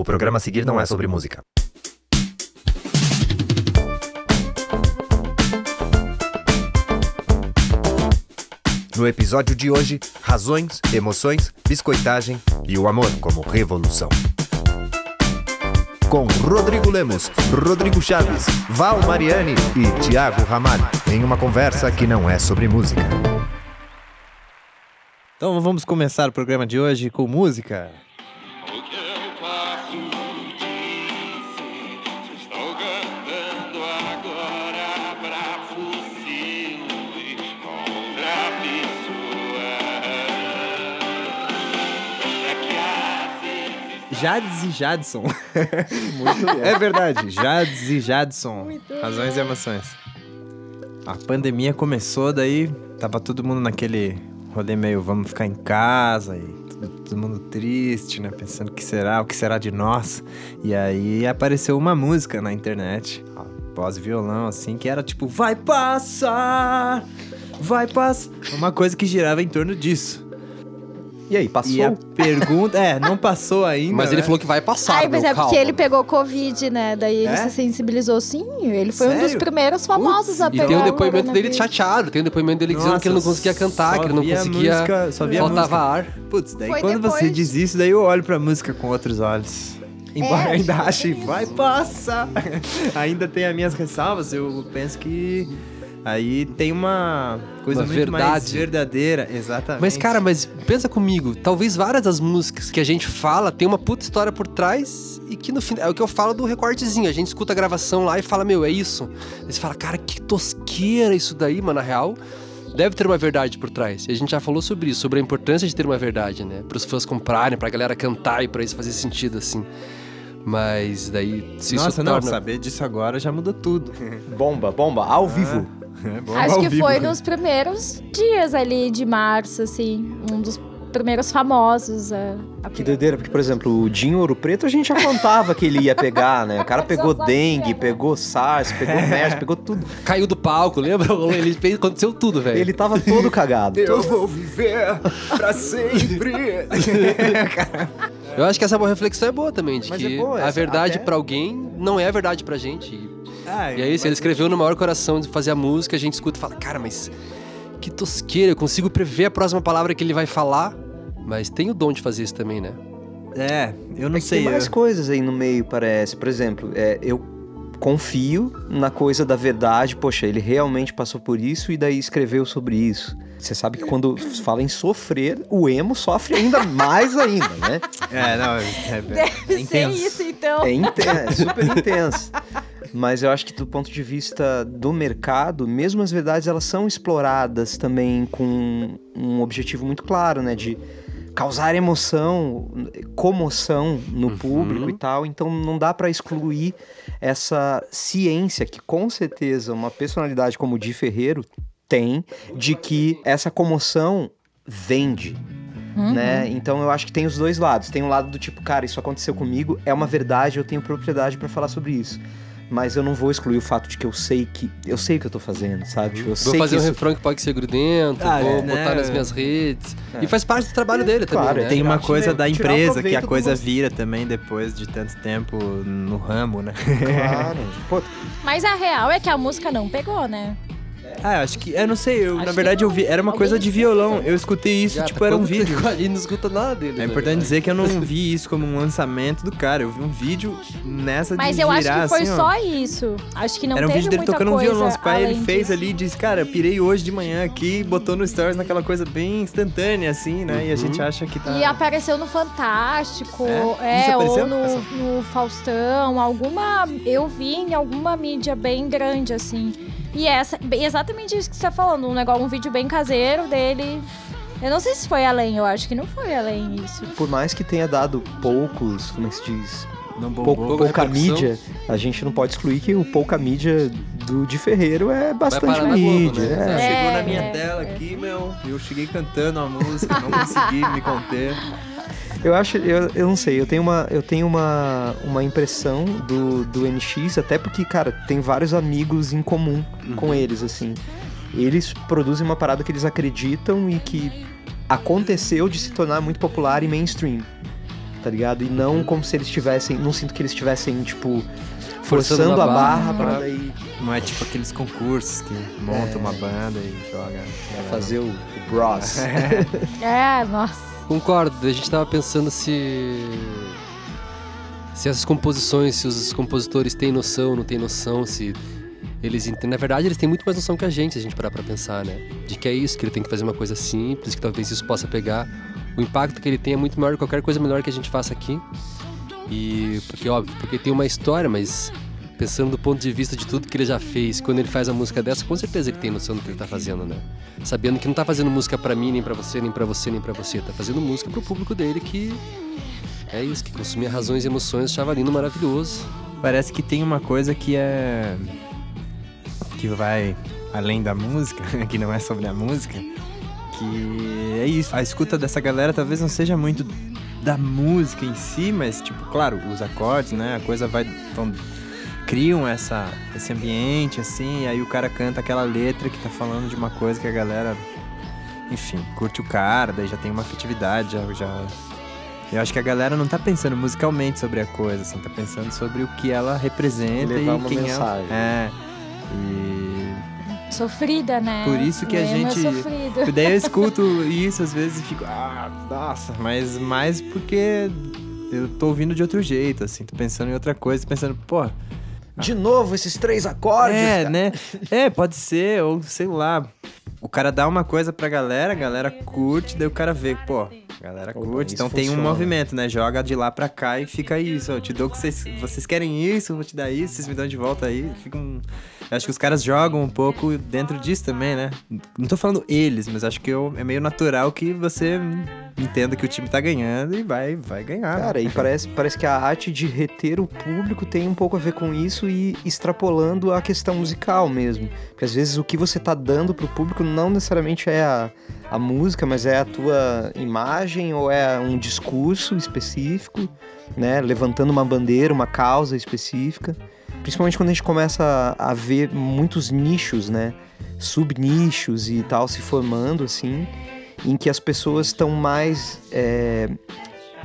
O programa a seguir não é sobre música. No episódio de hoje, razões, emoções, biscoitagem e o amor como revolução. Com Rodrigo Lemos, Rodrigo Chaves, Val Mariani e Tiago Ramalho, em uma conversa que não é sobre música. Então vamos começar o programa de hoje com música. Jades e Jadson. Muito bem. É verdade, Jades e Jadson. Razões e emoções. A pandemia começou, daí tava todo mundo naquele rolê meio vamos ficar em casa e tudo, todo mundo triste, né? Pensando o que será, o que será de nós. E aí apareceu uma música na internet, pós-violão, assim, que era tipo, vai passar, vai passar. Uma coisa que girava em torno disso. E aí, passou? E a pergunta, é, não passou ainda. Mas ele né? falou que vai passar, Ai, mas meu, é porque calma. ele pegou Covid, né? Daí ele É? se sensibilizou. Sim, ele foi um dos Sério? primeiros famosos Putz, a E pegar tem o o depoimento dele chateado, tem o depoimento dele dizendo que ele não Nossa, conseguia cantar, que ele não conseguia. música- só via faltava música. ar. Putz, daí Foi quando você depois. diz isso, daí eu olho pra música com outros olhos. Embora É, eu ainda ache, tem vai passar. ainda tem as minhas ressalvas, eu penso que aí tem uma coisa Uma muito mais verdade. verdadeira. Exatamente. Mas, cara, mas pensa comigo, talvez várias das músicas que a gente fala tem uma puta história por trás e que no fim é o que eu falo do recortezinho. A gente escuta a gravação lá e fala, meu, é isso. Aí você fala, cara, que tosqueira isso daí, mano, na real. Deve ter uma verdade por trás. E a gente já falou sobre isso, sobre a importância de ter uma verdade, né? Para os fãs comprarem, pra galera cantar e pra isso fazer sentido, assim. Mas daí, se Nossa, isso não, torna... saber disso agora já muda tudo. Bomba, bomba, ao vivo. É bom Acho que vivo. foi nos primeiros dias ali de março, assim. Um dos primeiros famosos a, a Que doideira, porque, por exemplo, o Dinho Ouro Preto a gente já contava que ele ia pegar, né? O cara pegou dengue, né? pegou SARS, pegou MERS, pegou tudo. Caiu do palco, lembra? Ele fez, aconteceu tudo, velho. Ele tava todo cagado. Eu vou viver pra sempre. Eu acho que essa boa reflexão é boa também, de Mas que é boa a verdade até- pra alguém não é a verdade pra gente. E, Ah, e aí, se ele escreveu no maior coração de fazer a música, a gente escuta e fala, cara, mas que tosqueira, eu consigo prever a próxima palavra que ele vai falar. Mas tem o dom de fazer isso também, né? É, eu não É sei. Tem mais eu- coisas aí no meio, parece. Por exemplo, é, eu confio na coisa da verdade. Poxa, ele realmente passou por isso e daí escreveu sobre isso. Você sabe que quando fala em sofrer, o emo sofre ainda mais ainda, né? É, não, é, é, Deve é ser intenso. isso, então. É, inten- é super intenso. Mas eu acho que do ponto de vista do mercado, mesmo as verdades elas são exploradas também com um objetivo muito claro, né? De causar emoção, comoção no público e tal. Então não dá pra excluir essa ciência que com certeza uma personalidade como o Di Ferreiro tem de que essa comoção vende né? Então eu acho que tem os dois lados. Tem um lado do tipo, cara, isso aconteceu comigo, é uma verdade, eu tenho propriedade pra falar sobre isso. Mas eu não vou excluir o fato de que eu sei que eu sei o que eu tô fazendo, sabe? Tipo, eu Vou sei fazer um que isso... refrão que pode ser grudento, Ah, vou é, né? botar nas minhas redes. É. E faz parte do trabalho dele claro, também, né? Tem uma coisa da empresa que a coisa vira também depois de tanto tempo no ramo, né? Claro. Pô, Mas a real é que a música não pegou, né? Ah, eu acho que. Eu não sei, eu, Acho na verdade eu vi. Era uma coisa de violão. Eu escutei isso, Gata, tipo, era um vídeo. A gente não escuta nada dele. É né? importante dizer que eu não vi isso como um lançamento do cara. Eu vi um vídeo nessa Mas de eu acho que foi assim, só isso. Acho que não Era um vídeo dele tocando um violão. Os pai, ele fez disso. ali e disse, cara, eu pirei hoje de manhã aqui, botou no stories naquela coisa bem instantânea, assim, né? E a gente acha que tá. E apareceu no Fantástico, É? é, ou no, Essa- no Faustão, alguma. Eu vi em alguma mídia bem grande, assim. E essa, exatamente isso que você tá falando, um negócio, um vídeo bem caseiro dele. Eu não sei se foi além, eu acho que não foi além isso. por mais que tenha dado poucos, como é que se diz? Não bombou. pouca repercussão. mídia, a gente não pode excluir que o pouca mídia do Di Ferreiro é bastante na Globo, mídia. né? é. É. Chegou na minha é, tela é. aqui, meu. Eu cheguei cantando a música, não consegui me conter. Eu acho, eu, eu não sei, eu tenho uma, eu tenho uma, uma impressão do, do NX, até porque, cara, tem vários amigos em comum com eles, assim. Eles produzem uma parada que eles acreditam e que aconteceu de se tornar muito popular e mainstream. tá ligado? E não como se eles estivessem. Não sinto que eles estivessem, tipo, Forçando forçando, a barra barra pra daí Não é tipo aqueles concursos que monta uma banda e joga. pra fazer o, o bros. É, nossa. Concordo, a gente tava pensando se. Se essas composições, se os compositores têm noção, não têm noção, se eles entendem. Na verdade, eles têm muito mais noção que a gente, se a gente parar pra pensar, né? De que é isso, que ele tem que fazer uma coisa simples, que talvez isso possa pegar. O impacto que ele tem é muito maior que qualquer coisa melhor que a gente faça aqui. E. Porque, óbvio, porque tem uma história, mas pensando do ponto de vista de tudo que ele já fez, quando ele faz a música dessa, com certeza ele tem noção do que ele tá fazendo, né? Sabendo que não tá fazendo música pra mim, nem pra você, nem pra você, nem pra você, tá fazendo música pro público dele que é isso, que consumia razões e emoções, achava lindo, maravilhoso. Parece que tem uma coisa que é. que vai além da música, que não é sobre a música, que é isso. A escuta dessa galera talvez não seja muito da música em si, mas, tipo, claro, os acordes, né? A coisa vai. Vão, criam essa, esse ambiente, assim, e aí o cara canta aquela letra que tá falando de uma coisa que a galera. Enfim, curte o cara, daí já tem uma afetividade, já. já eu acho que a galera não tá pensando musicalmente sobre a coisa, assim, tá pensando sobre o que ela representa Levar e uma quem mensagem. ela é. E Sofrida, né? Por isso que a é gente- sofrido. daí eu escuto isso às vezes e fico, ah, nossa, mas mais porque eu tô ouvindo de outro jeito, assim, tô pensando em outra coisa, tô pensando, pô, De novo, esses três acordes. é, cara. né? É, pode ser, ou sei lá. O cara dá uma coisa pra galera, a galera curte, daí o cara vê, pô, a galera curte, então tem um movimento, né? Joga de lá pra cá e fica isso. Eu te dou o que vocês. Vocês querem isso, eu vou te dar isso, vocês me dão de volta aí. Fica um. Eu acho que os caras jogam um pouco dentro disso também, né? Não tô falando eles, mas acho que eu- é meio natural que você entenda que o time tá ganhando e vai, vai ganhar. né? Cara, e parece, parece que a arte de reter o público tem um pouco a ver com isso e extrapolando a questão musical mesmo. Porque às vezes o que você tá dando pro público não necessariamente é a, a música, mas é a tua imagem ou é um discurso específico, né? Levantando uma bandeira, uma causa específica. Principalmente quando a gente começa a, a ver muitos nichos, né? Subnichos e tal se formando assim, em que as pessoas estão mais é,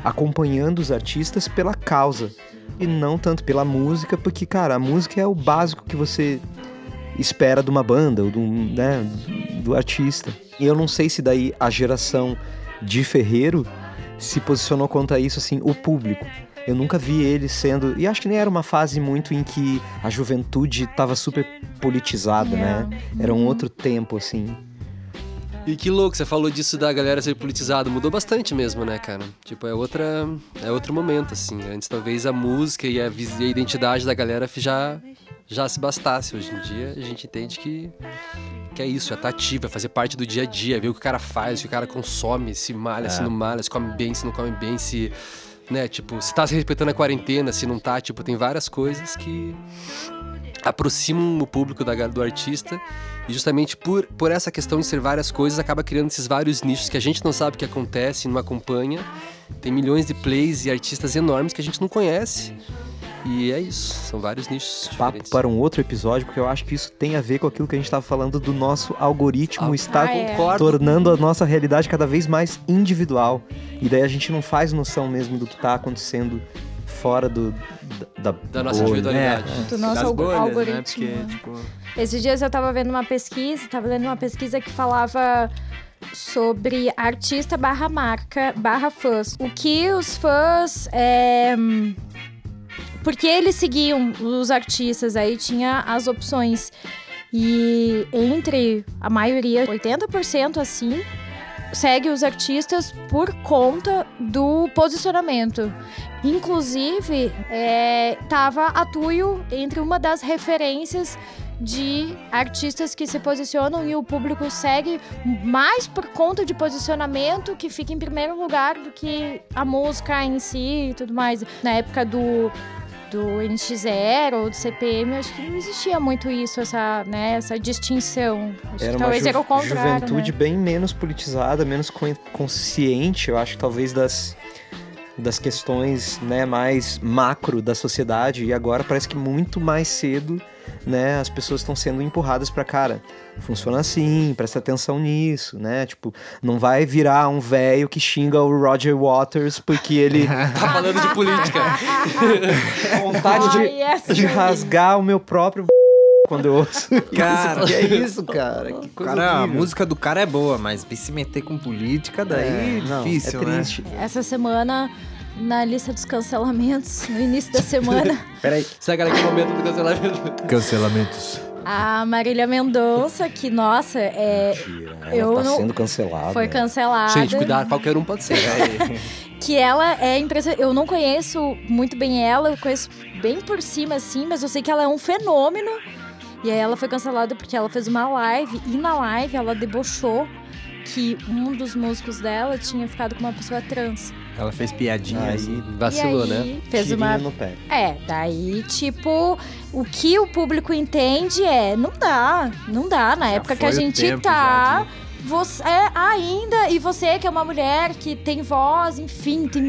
acompanhando os artistas pela causa e não tanto pela música, porque, cara, a música é o básico que você espera de uma banda ou do, né, do artista. E eu não sei se daí a geração de Ferreiro se posicionou quanto a isso, assim, o público. Eu nunca vi ele sendo. E acho que nem era uma fase muito em que a juventude estava super politizada, né? Era um outro tempo, assim. E que louco, você falou disso da galera ser politizada, mudou bastante mesmo, né, cara? Tipo, é outra, é outro momento, assim. Antes talvez a música e a, e a identidade da galera já, já se bastasse. Hoje em dia a gente entende que, que é isso, é estar ativo, é fazer parte do dia a dia, ver o que o cara faz, o que o cara consome, se malha, se não malha, se come bem, se não come bem, se. Né, tipo, se tá se respeitando a quarentena, se não tá, tipo, tem várias coisas que aproximam o público da, do artista e justamente por, por essa questão de ser várias coisas acaba criando esses vários nichos que a gente não sabe o que acontece, não acompanha. Tem milhões de plays e artistas enormes que a gente não conhece. E é isso, são vários nichos Papo diferentes. para um outro episódio, porque eu acho que isso tem a ver com aquilo que a gente estava falando do nosso algoritmo Ah, estar ah, é. Tornando a nossa realidade cada vez mais individual. E daí a gente não faz noção mesmo do que está acontecendo fora do, da, Da nossa bolha. individualidade. Do nosso bolhas, algoritmo. né? Porque, tipo, Esses dias eu tava vendo uma pesquisa, tava lendo uma pesquisa que falava sobre artista barra marca barra fãs. O que os fãs. É... Porque eles seguiam os artistas, aí tinha as opções. E entre a maioria, 80% assim, segue os artistas por conta do posicionamento. Inclusive, é, tava a Tuyo entre uma das referências de artistas que se posicionam e o público segue mais por conta de posicionamento que fica em primeiro lugar do que a música em si e tudo mais. Na época do do NX0 ou do CPM, acho que não existia muito isso, essa, né, essa distinção. Acho Era que talvez ju- era o contrário. juventude né? bem menos politizada, menos con- consciente, eu acho que talvez das das questões né, mais macro da sociedade e agora parece que muito mais cedo né, as pessoas estão sendo empurradas para cara. Funciona assim, presta atenção nisso, né? Tipo, não vai virar um velho que xinga o Roger Waters porque ele Tá falando de política. vontade de, Ai, essa de rasgar o meu próprio quando eu ouço Cara. isso. Que é isso, cara? Que coisa Cara, a música do cara é boa, mas se meter com política daí É, não, difícil, é né? triste. Essa semana, na lista dos cancelamentos, no início da semana, Peraí, Segue aquele momento do cancelamento. Cancelamentos. a Marília Mendonça, que, nossa, é, ela Eu tá não- sendo cancelada. foi cancelada. Gente, cuidado, qualquer um pode ser. Que ela é impressionante. Eu não conheço muito bem ela, eu conheço bem por cima, assim, mas eu sei que ela é um fenômeno. E aí ela foi cancelada porque ela fez uma live, e na live ela debochou que um dos músicos dela tinha ficado com uma pessoa trans. Ela fez piadinha Aí, assim. Vacilou, e né? aí, Fez tirinho uma no pé. É, daí, tipo, o que o público entende é, não dá, não dá. Na Já época que a gente tempo tá, já de- você é ainda, e você que é uma mulher que tem voz, enfim, tem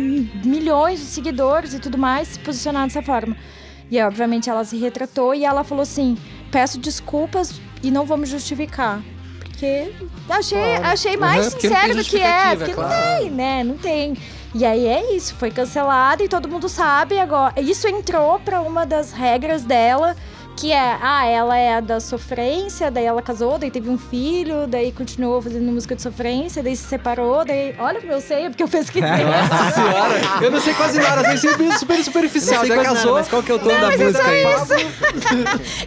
milhões de seguidores e tudo mais, se posicionar dessa forma. E aí, obviamente, ela se retratou e ela falou assim: peço desculpas e não vou me justificar. Porque achei, achei mais Uhum, sincero do que é, porque claro. não tem, né? Não tem. E aí é isso, foi cancelada e todo mundo sabe agora. Isso entrou pra uma das regras dela, que é, ah, ela é da sofrência, daí ela casou, daí teve um filho, daí continuou fazendo música de sofrência, daí se separou, daí. Olha como eu sei, é porque eu pesquisei. Nossa senhora, eu não sei quase nada, eu sei super, super superficial. Não Já quase nada, casou, mas qual que é o tom da música aí?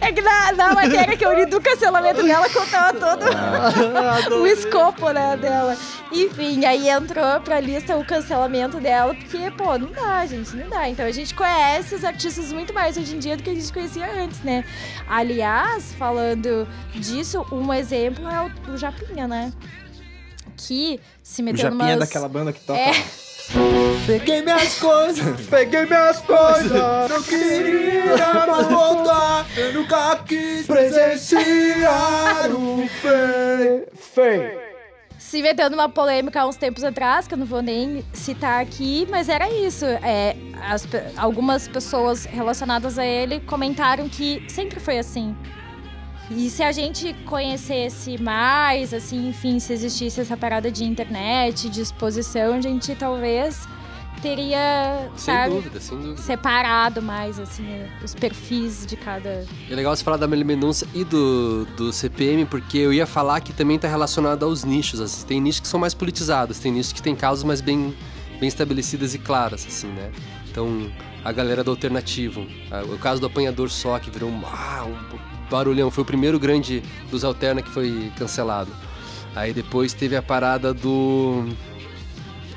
É que na, na matéria que eu li do cancelamento dela contava todo o escopo, né, dela. Enfim, aí entrou pra lista o cancelamento dela, porque, pô, não dá, gente, não dá. Então a gente conhece os artistas muito mais hoje em dia do que a gente conhecia antes, né? Aliás, falando disso, um exemplo é o, o Japinha, né? Que se O meteu Japinha numas... é daquela banda que toca. É. Peguei minhas coisas. Peguei minhas coisas, Não queria mais voltar. Eu nunca quis presenciar o Fei. Se metendo numa polêmica há uns tempos atrás, que eu não vou nem citar aqui, mas era isso. É, as algumas pessoas relacionadas a ele comentaram que sempre foi assim. E se a gente conhecesse mais, assim, enfim, se existisse essa parada de internet, de exposição, a gente talvez teria, Sem sabe, dúvida, sem dúvida. separado mais, assim, os perfis de cada. É legal você falar da Marília Mendonça e do, do CPM, porque eu ia falar que também está relacionado aos nichos. Assim. Tem nichos que são mais politizados, tem nichos que têm causas mais bem, bem estabelecidas e claras, assim, né? Então, a galera do alternativo. O caso do apanhador só, que virou um, ah, um barulhão. Foi o primeiro grande dos alterna que foi cancelado. Aí depois teve a parada do.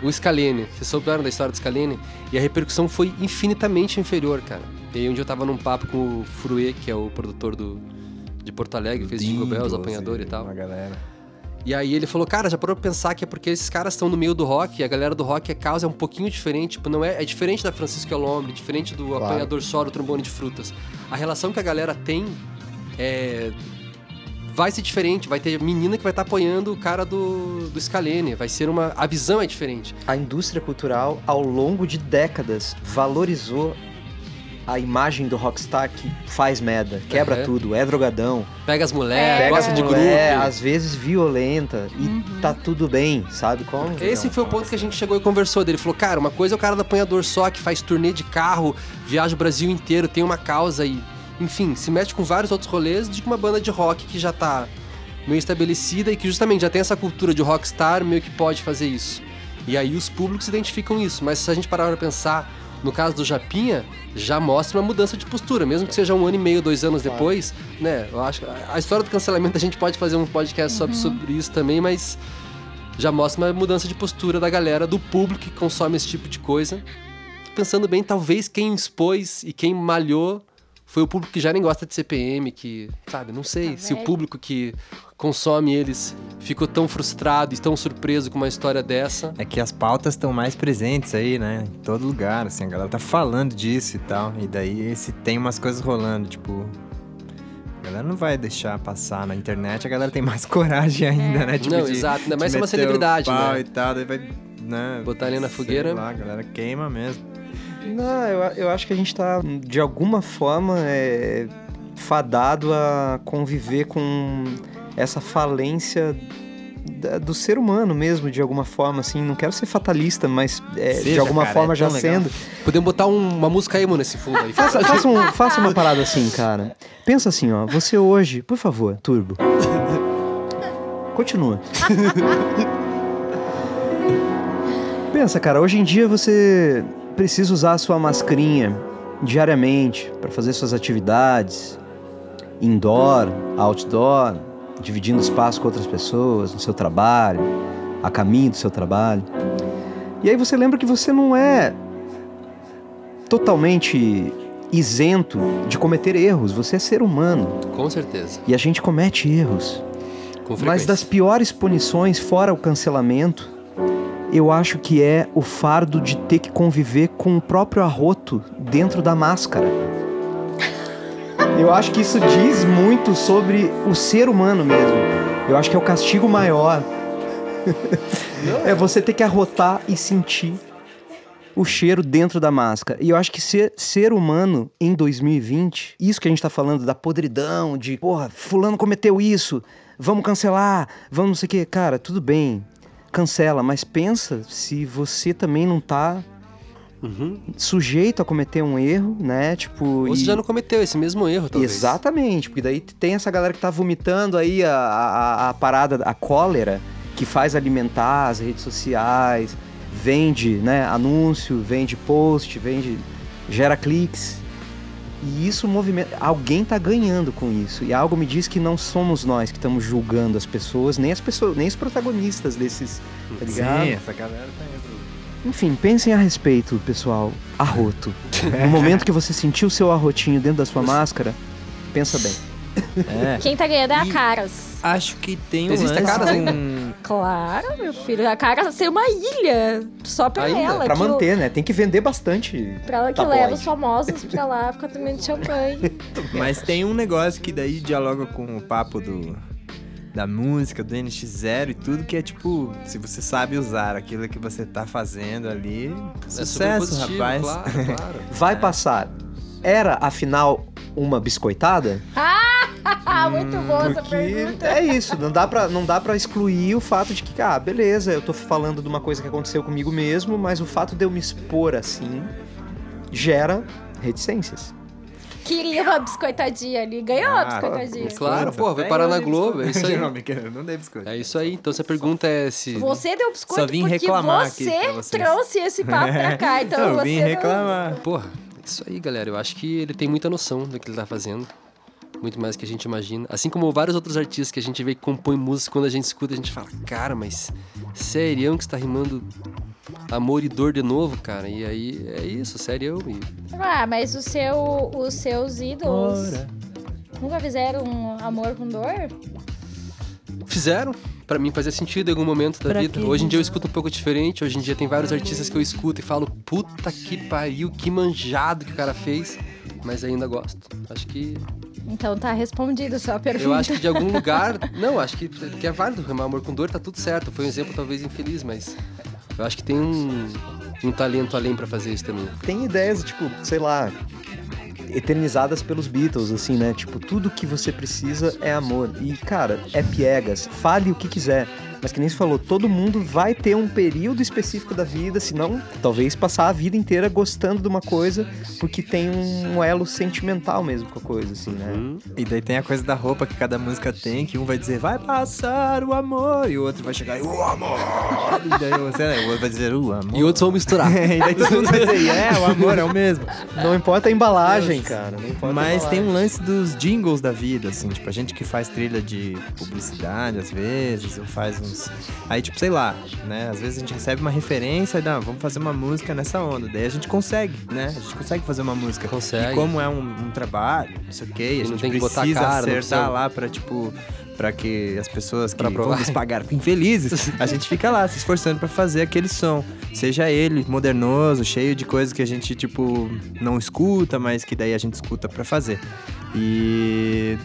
O Scalene. Vocês souberam da história do Scalene? E a repercussão foi infinitamente inferior, cara. E aí, onde eu tava num papo com o Fruê, que é o produtor do, de Porto Alegre, fez Jingle Bells, apanhador e tal. Uma galera. E aí ele falou, cara, já parou pra pensar que é porque esses caras estão no meio do rock e a galera do rock é causa é um pouquinho diferente. Tipo, não é, é diferente da Francisco Elombre, diferente do apanhador só, do trombone de frutas. A relação que a galera tem é. Vai ser diferente, vai ter menina que vai estar apoiando o cara do, do Scalene, vai ser uma. A visão é diferente. A indústria cultural, ao longo de décadas, valorizou a imagem do rockstar que faz merda, quebra Uhum. tudo, é drogadão, Pega as mulheres, Pega gosta de grupo. é, às vezes violenta e tá tudo bem, sabe como? Esse foi o ponto que a gente chegou e conversou dele. Falou, cara, uma coisa é o cara do apanhador só, que faz turnê de carro, viaja o Brasil inteiro, tem uma causa e, enfim, se mete com vários outros rolês de uma banda de rock que já tá meio estabelecida e que justamente já tem essa cultura de rockstar, meio que pode fazer isso. E aí os públicos identificam isso. Mas se a gente parar pra pensar, no caso do Japinha, já mostra uma mudança de postura, mesmo que seja um ano e meio, dois anos depois, né? Eu acho que a história do cancelamento a gente pode fazer um podcast sobre, sobre isso também, mas já mostra uma mudança de postura da galera, do público que consome esse tipo de coisa. Pensando bem, talvez quem expôs e quem malhou foi o público que já nem gosta de CPM, que, sabe, não sei Tá se o velho. público que consome eles ficou tão frustrado e tão surpreso com uma história dessa. É que as pautas estão mais presentes aí, né? Em todo lugar, assim, a galera tá falando disso e tal. E daí, se tem umas coisas rolando, tipo. A galera não vai deixar passar na internet, a galera tem mais coragem ainda, né? Tipo, Não, de- exato, ainda mais de ser uma o celebridade, pau né? e tal, daí vai né? Botar ali na sei fogueira. lá, a galera queima mesmo. Não, eu, eu acho que a gente tá, de alguma forma, é, fadado a conviver com essa falência do ser humano mesmo, de alguma forma, assim. Não quero ser fatalista, mas é, de Seja, alguma cara, forma é já legal. sendo. Podemos botar um- uma música emo nesse fundo aí. Faça, faça, um- faça uma parada assim, cara. Pensa assim, ó. Você hoje, por favor, Turbo. Continua. Pensa, cara, hoje em dia você precisa usar sua mascarinha diariamente para fazer suas atividades, indoor, outdoor, dividindo espaço com outras pessoas, no seu trabalho, a caminho do seu trabalho. E aí você lembra que você não é totalmente isento de cometer erros. Você é ser humano Com certeza. e a gente comete erros. Mas das piores punições, fora o cancelamento, eu acho que é o fardo de ter que conviver com o próprio arroto dentro da máscara. Eu acho que isso diz muito sobre o ser humano mesmo. Eu acho que é o castigo maior. é você ter que arrotar e sentir o cheiro dentro da máscara. E eu acho que ser, ser humano em 2020, isso que a gente tá falando da podridão, de porra, fulano cometeu isso, vamos cancelar, vamos não sei o quê. Cara, tudo bem, cancela, mas pensa se você também não tá Uhum. sujeito a cometer um erro, né? Tipo. Ou você e- já não cometeu esse mesmo erro, talvez. Exatamente, porque daí tem essa galera que tá vomitando aí a, a, a parada, a cólera, que faz alimentar as redes sociais, vende né, anúncio, vende post, vende. gera cliques. E isso movimenta. Alguém tá ganhando com isso. E algo me diz que não somos nós que estamos julgando as pessoas, nem as pessoas, nem os protagonistas desses. Tá ligado? Sim, essa galera tá aí. pro- Enfim, pensem a respeito, pessoal. Arroto. No momento que você sentiu o seu arrotinho dentro da sua máscara, pensa bem. É. Quem tá ganhando é a Caras. Acho que tem um Existe a lance Caras com-? Claro, meu filho. A Caras ser uma ilha só pra Ainda? ela. Pra manter, né? Tem que vender bastante. Pra ela que tabloide. leva os famosos pra lá, fica tomando champanhe. Mas tem um negócio que daí dialoga com o papo do da música, do NX0 e tudo, que é tipo, se você sabe usar aquilo que você tá fazendo ali, É sucesso, positivo, rapaz. Claro, claro. Vai passar. Era, afinal, uma biscoitada? Ah, muito boa essa pergunta. é isso, não dá, pra, não dá pra excluir o fato de que, ah, beleza, eu tô falando de uma coisa que aconteceu comigo mesmo, mas o fato de eu me expor assim gera reticências. Queria uma biscoitadinha ali. Ganhou a Ah, biscoitadinha. Claro, pô, vai parar na Globo, é isso aí. Não, não dei biscoito. É isso aí. Então, se a pergunta é se... Você deu biscoito Só vim porque reclamar você trouxe esse papo pra cá. Então eu você vim não- reclamar. Porra, isso aí, galera. Eu acho que ele tem muita noção do que ele tá fazendo. Muito mais do que a gente imagina. Assim como vários outros artistas que a gente vê que compõem música, quando a gente escuta, a gente fala, cara, mas serião que você tá rimando amor e dor de novo, cara. E aí é isso, serião. E Ah, mas o seu, os seus ídolos nunca fizeram um amor com dor? fizeram. Pra mim fazia sentido em algum momento da Pra vida. quem Hoje em dia eu escuto um pouco diferente. Hoje em dia tem vários artistas que eu escuto e falo, puta que pariu, que manjado que o cara fez. Mas ainda gosto. Acho que. Então tá respondido a sua pergunta. Eu acho que de algum lugar. Não, acho que, que é válido remar amor com dor, tá tudo certo. Foi um exemplo talvez infeliz, mas. Eu acho que tem um, um talento além pra fazer isso também. Tem ideias, tipo, sei lá, eternizadas pelos Beatles, assim, né? Tipo, tudo que você precisa é amor. E, cara, é piegas. Fale o que quiser. Mas que nem você falou, todo mundo vai ter um período específico da vida, senão talvez passar a vida inteira gostando de uma coisa porque tem um elo sentimental mesmo com a coisa, assim, né? Hum, E daí tem a coisa da roupa que cada música tem, que um vai dizer, vai passar o amor, e o outro vai chegar, o amor. E daí você, o outro vai dizer, o amor. E outros vão misturar. e daí todo mundo vai dizer, é, o amor é o mesmo. Não importa a embalagem, cara. Não importa a Mas tem um lance dos jingles da vida, assim, tipo, a gente que faz trilha de publicidade, às vezes, ou faz uns. Aí, tipo, sei lá, né? Às vezes a gente recebe uma referência e dá, vamos fazer uma música nessa onda. Daí a gente consegue, né? A gente consegue fazer uma música. Consegue. E como é um, um trabalho, não sei o quê, a gente tem que botar precisa cara, acertar precisa- lá pra, tipo. Pra que as pessoas que vão nos pagar fiquem felizes, a gente fica lá se esforçando pra fazer aquele som. Seja ele modernoso, cheio de coisas que a gente, tipo, não escuta, mas que daí a gente escuta pra fazer. E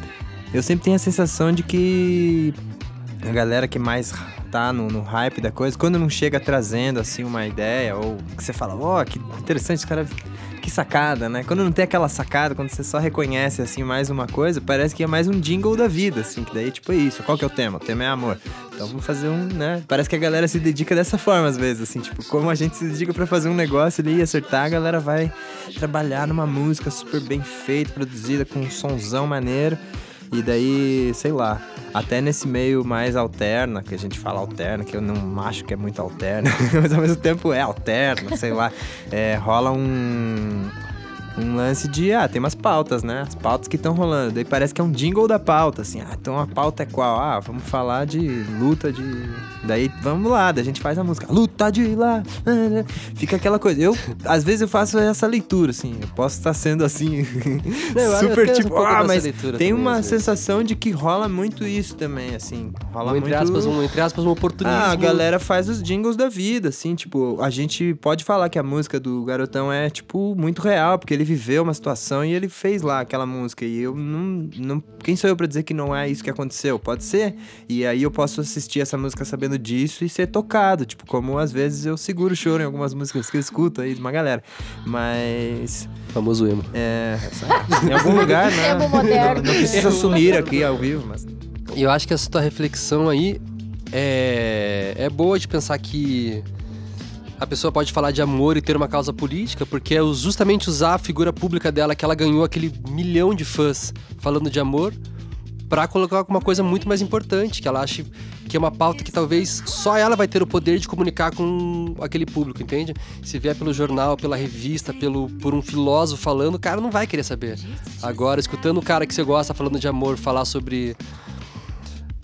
eu sempre tenho a sensação de que a galera que mais tá no, no hype da coisa, quando não chega trazendo, assim, uma ideia, ou que você fala, ó, que interessante, cara... Que sacada, né? Quando não tem aquela sacada, quando você só reconhece, assim, mais uma coisa, parece que é mais um jingle da vida, assim, que daí, tipo, é isso. Qual que é o tema? O tema é amor. Então vamos fazer um, né? Parece que a galera se dedica dessa forma, às vezes, assim, tipo, como a gente se dedica pra fazer um negócio ali e acertar, a galera vai trabalhar numa música super bem feita, produzida, com um sonzão maneiro. E daí, sei lá, até nesse meio mais alterna, que a gente fala alterna, que eu não acho que é muito alterna, mas ao mesmo tempo é alterna, sei lá, é, rola um, um lance de, ah, tem umas pautas, né? As pautas que estão rolando. Daí parece que é um jingle da pauta, assim, ah, então a pauta é qual? Ah, vamos falar de luta de. Daí vamos lá, daí a gente faz a música, luta de lá. Fica aquela coisa. Eu, às vezes, eu faço essa leitura, assim, eu posso estar sendo assim, Não, super um tipo, pouco ah, mas leitura tem uma sensação de que rola muito isso também, assim. Rola Um, entre, muito. aspas, um, entre aspas, um oportunismo. Ah, a galera faz os jingles da vida, assim, tipo, a gente pode falar que a música do Garotão é, tipo, muito real, porque ele viveu uma situação e ele fez lá aquela música. E eu não. não quem sou eu pra dizer que não é isso que aconteceu? Pode ser. E aí eu posso assistir essa música sabendo disso e ser tocado, tipo, como às vezes eu seguro o choro em algumas músicas que eu escuto aí de uma galera. Mas. Famoso emo. É. Em algum lugar, né? Emo moderno. Não, não precisa assumir aqui ao vivo, mas. E eu acho que essa tua reflexão aí é, é boa de pensar que a pessoa pode falar de amor e ter uma causa política, porque é justamente usar a figura pública dela, que ela ganhou aquele milhão de fãs falando de amor, pra colocar alguma coisa muito mais importante, que ela acha que é uma pauta que talvez só ela vai ter o poder de comunicar com aquele público, entende? Se vier pelo jornal, pela revista, pelo, por um filósofo falando, o cara não vai querer saber. Agora, escutando o cara que você gosta falando de amor falar sobre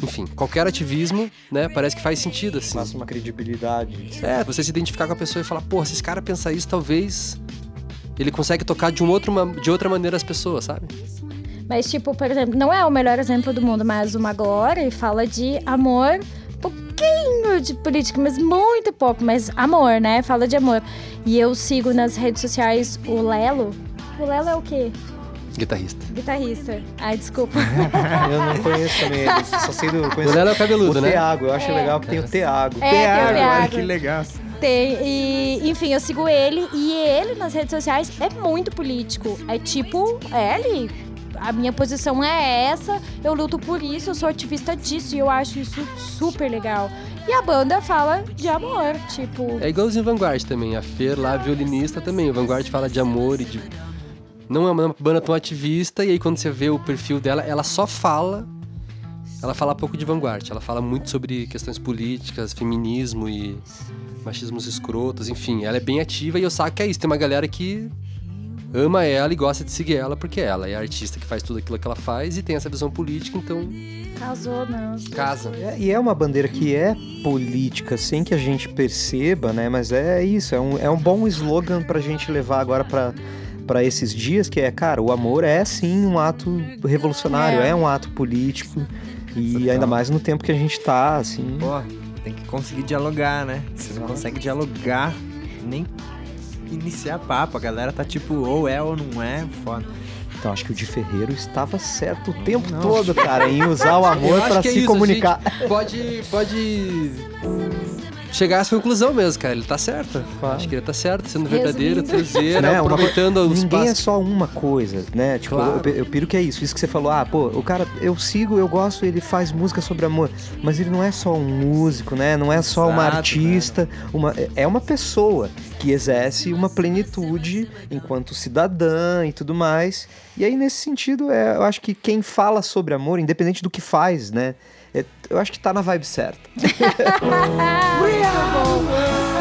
enfim, qualquer ativismo, né, parece que faz sentido, assim. Passa uma credibilidade. É, você se identificar com a pessoa e falar, pô, se esse cara pensar isso, talvez ele consegue tocar de, um outro, de outra maneira as pessoas, sabe? Mas, tipo, por exemplo, não é o melhor exemplo do mundo, mas o Magore fala de amor, pouquinho de política, mas muito pouco, mas amor, né? Fala de amor. E eu sigo nas redes sociais o Lelo. O Lelo é o quê? Guitarrista. Guitarrista. Ai, desculpa. Eu não conheço também eles, só sei do... O Conheço Lelo é o cabeludo, o né? Teago, eu acho legal que tem o Teago. É, tem o Teago, olha Teago. que legal. Tem, e, enfim, eu sigo ele e ele nas redes sociais é muito político. É tipo, é ele. A minha posição é essa, eu luto por isso, eu sou ativista disso e eu acho isso super legal. E a banda fala de amor, tipo. É igualzinho Vanguard também. A Fer lá, violinista também. O Vanguard fala de amor e de. Não é uma banda tão ativista, e aí quando você vê o perfil dela, ela só fala. Ela fala pouco de Vanguard. Ela fala muito sobre questões políticas, feminismo e machismos escrotos, enfim. Ela é bem ativa e eu saco que é isso. Tem uma galera que ama ela e gosta de seguir ela porque ela é a artista que faz tudo aquilo que ela faz e tem essa visão política, então Casou, não. casa. É, e é uma bandeira que é política, sem que a gente perceba, né? Mas é isso, é um, é um bom slogan pra gente levar agora pra, pra esses dias, que é, cara, o amor é sim um ato revolucionário, é, É. um ato político. E Total. ainda mais no tempo que a gente tá, assim. Pô, tem que conseguir dialogar, né? Você não consegue dialogar, nem iniciar papo. A galera tá tipo, ou é ou não é, foda. Então acho que o Di Ferreiro estava certo o tempo Não. todo, cara, em usar o amor pra que é se isso, comunicar. Pode, pode chegar a essa conclusão mesmo, cara. Ele tá certo. Claro. Acho que ele tá certo, sendo verdadeiro, trazer, Né, uma aproveitando os Ninguém é passos. só uma coisa, né? Tipo, Claro. eu, eu piro que é isso. Isso que você falou, ah, pô, o cara, eu sigo, eu gosto, ele faz música sobre amor. Mas ele não é só um músico, né? Não é só uma Exato, artista. Uma, é uma pessoa que exerce uma plenitude enquanto cidadã e tudo mais. E aí, nesse sentido, é, eu acho que quem fala sobre amor, independente do que faz, né? é- eu acho que tá na vibe certa.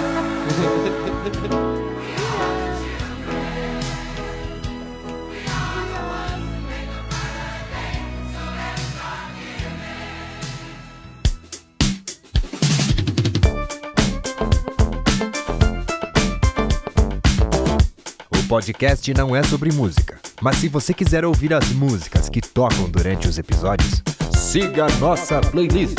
podcast não é sobre música, mas se você quiser ouvir as músicas que tocam durante os episódios, siga nossa playlist.